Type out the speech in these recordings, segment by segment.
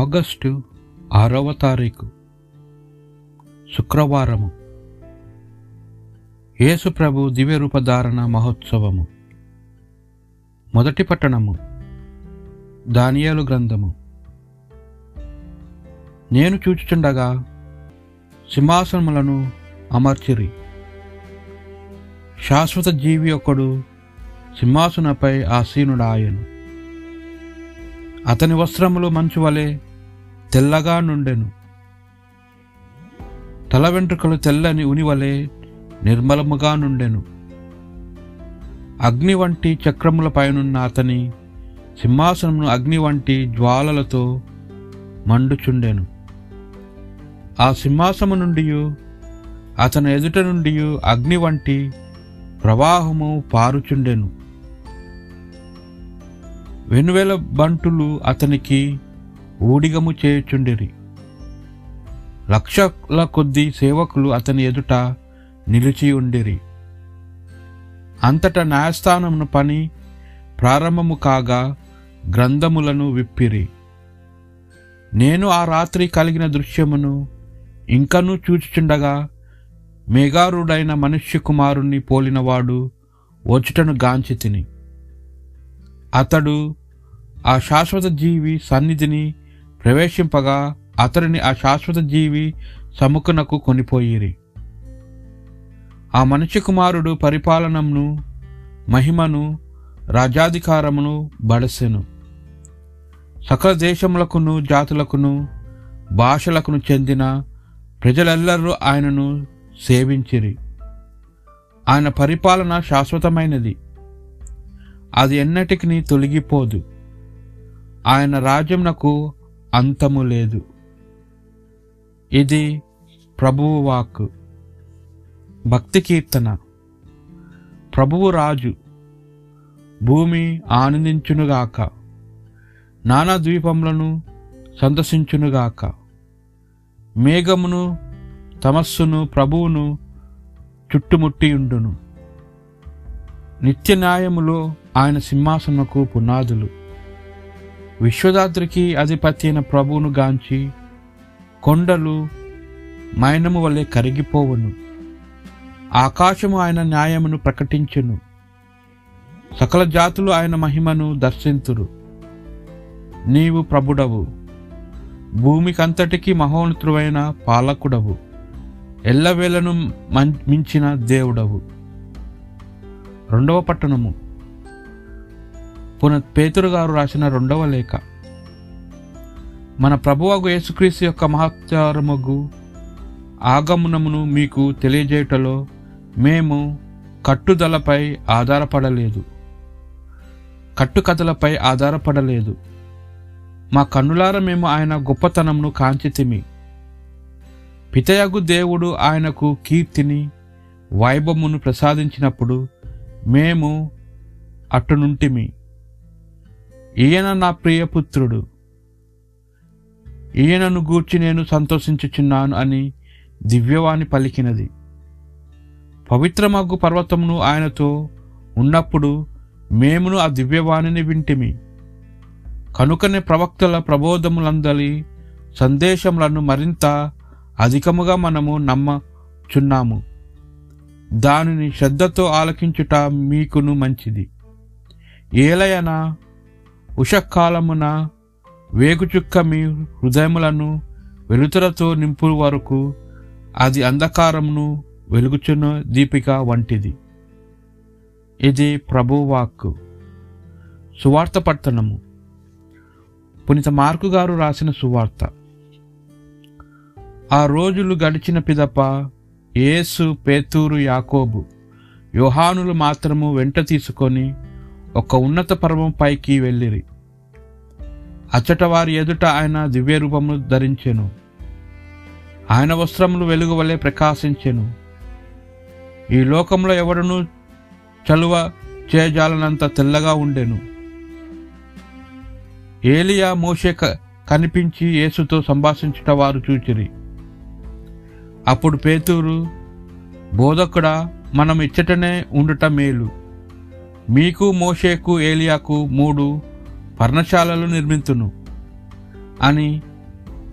August ఆరవ తారీఖు శుక్రవారము. యేసుప్రభు దివ్యరూపధారణ మహోత్సవము. మొదటి పట్టణము దానియాలు గ్రంథము. నేను చూచుచుండగా సింహాసనములను అమర్చిరి. శాశ్వత జీవి ఒకడు సింహాసనపై ఆసీనుడాయను అతని వస్త్రములు మంచు వలె తెల్లగా నుండెను. తల వెంట్రుకలు తెల్లని ఉనివలే నిర్మలముగా నుండెను. అగ్ని వంటి చక్రముల పైనున్న అతని సింహాసనమును అగ్ని వంటి జ్వాలలతో మండుచుండెను. ఆ సింహాసము నుండి అతని ఎదుట నుండి అగ్ని వంటి ప్రవాహము పారుచుండెను. వెనువెల బంటులు అతనికి ఊడిగము చేయుచుండిరి. లక్షల కొద్ది సేవకులు అతని ఎదుట నిలిచి ఉండిరి అంతటా న్యాయస్థానమును పని ప్రారంభము కాగా గ్రంథములను విప్పిరి. నేను ఆ రాత్రి కలిగిన దృశ్యమును ఇంకనూ చూచుచుండగా మేఘారుడైన మనుష్య కుమారుణ్ణి పోలినవాడు వచ్చుటను గాంచి తిని అతడు ఆ శాశ్వత జీవి సన్నిధిని ప్రవేశింపగా అతడిని ఆ శాశ్వత జీవి సముఖనకు కొనిపోయిరి. ఆ మనిషి కుమారుడు పరిపాలనమును మహిమను రాజాధికారమును బడసెను సకల దేశములకును జాతులకును భాషలకును చెందిన ప్రజలెల్లరూ ఆయనను సేవించిరి. ఆయన పరిపాలన శాశ్వతమైనది. అది ఎన్నటికి తొలగిపోదు. ఆయన రాజ్యంనకు అంతము లేదు. ఇది ప్రభువు వాక్ భక్తి కీర్తన. ప్రభువు రాజు భూమి ఆనందించునుగాక. నానా ద్వీపములను సంతసించునుగాక మేఘమును తమస్సును ప్రభువును చుట్టుముట్టియుండును నిత్య న్యాయములో ఆయన సింహాసనకు పునాదులు. విశ్వదాద్రికి అధిపతి అయిన ప్రభువును గాంచి కొండలు మైనము వలె కరిగిపోవును. ఆకాశము ఆయన న్యాయమును ప్రకటించును. సకల జాతులు ఆయన మహిమను దర్శింతురు. నీవు ప్రభుడవు. భూమికంతటికి మహోన్నతుడైన పాలకుడవు. ఎల్లవేళను మించిన దేవుడవు. రెండవ పట్టణము. పున పేతురు గారు రాసిన రెండవ లేఖ. మన ప్రభువగు యేసుక్రీస్తు యొక్క మహత్యారమగు ఆగమనమును మీకు తెలియజేయటలో మేము కట్టుదలపై ఆధారపడలేదు. కట్టుకథలపై ఆధారపడలేదు. మా కన్నులార మేము ఆయన గొప్పతనమును కాంచితిమి. పితయగు దేవుడు ఆయనకు కీర్తిని వైభవమును ప్రసాదించినప్పుడు మేము అట్టునుంటిమి ఈయన నా ప్రియపుత్రుడు. ఈయనను గూర్చి నేను సంతోషించుచున్నాను అని దివ్యవాణి పలికినది. పవిత్రమగ్గు పర్వతమును ఆయనతో ఉన్నప్పుడు మేమును ఆ దివ్యవాణిని వింటిమి. కనుకనే ప్రవక్తల ప్రబోధములందలి సందేశములను మరింత అధికముగా మనము నమ్మచున్నాము. దానిని శ్రద్ధతో ఆలకించుట మీకును మంచిది. ఏలయన ఉషకాలమున వేగుచుక్క మీ హృదయములను వెలుతురతో నింపు వరకు అది అంధకారమును వెలుగుచున్న దీపిక వంటిది. ఇది ప్రభువాక్కు. సువార్త పట్టణము. పునీత మార్కు గారు రాసిన సువార్త. ఆ రోజులు గడిచిన పిదప యేసు పేతూరు యాకోబు యోహానులు మాత్రము వెంట తీసుకొని ఒక ఉన్నత పర్వం పైకి వెళ్ళిరి. అచ్చట వారి ఎదుట ఆయన దివ్య రూపమును ధరించెను. ఆయన వస్త్రములు వెలుగు వలె ప్రకాశించెను. ఈ లోకంలో ఎవడను చలువ చేయజాలనంత తెల్లగా ఉండెను. ఏలియా మోషే కనిపించి యేసుతో సంభాషించుట వారు చూచిరి. అప్పుడు పేతూరు బోధకుడా మనం ఇచ్చటనే ఉండుట మేలు. మీకు మోషేకు ఏలియాకు మూడు పర్ణశాలలు నిర్మించును అని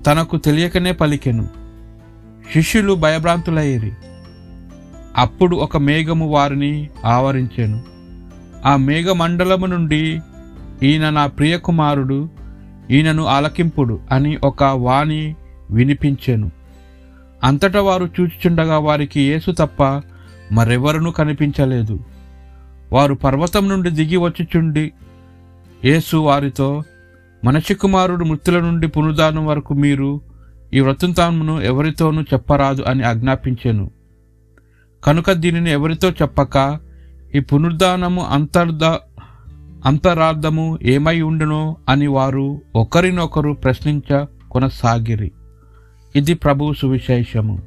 తనకు తెలియకనే పలికెను. శిష్యులు భయభ్రాంతులయ్యేరి. అప్పుడు ఒక మేఘము వారిని ఆవరించాను. ఆ మేఘమండలము నుండి ఈయన నా ప్రియకుమారుడు ఈయనను ఆలకింపుడు అని ఒక వాణి వినిపించాను. అంతటా వారు చూచుచుండగా వారికి యేసు తప్ప మరెవరునూ కనిపించలేదు. వారు పర్వతం నుండి దిగి వచ్చుచుండి యేసు వారితో మనిషి కుమారుడు మృతుల నుండి పునరుదానం వరకు మీరు ఈ వృత్తాంతమును ఎవరితోనూ చెప్పరాదు అని ఆజ్ఞాపించెను. కనుక దీనిని ఎవరితో చెప్పక ఈ పునరుద్ధానము అంతర్ధ అంతరార్థము ఏమై ఉండునో అని వారు ఒకరినొకరు ప్రశ్నించ కొనసాగిరి. ఇది ప్రభు సువిశేషము.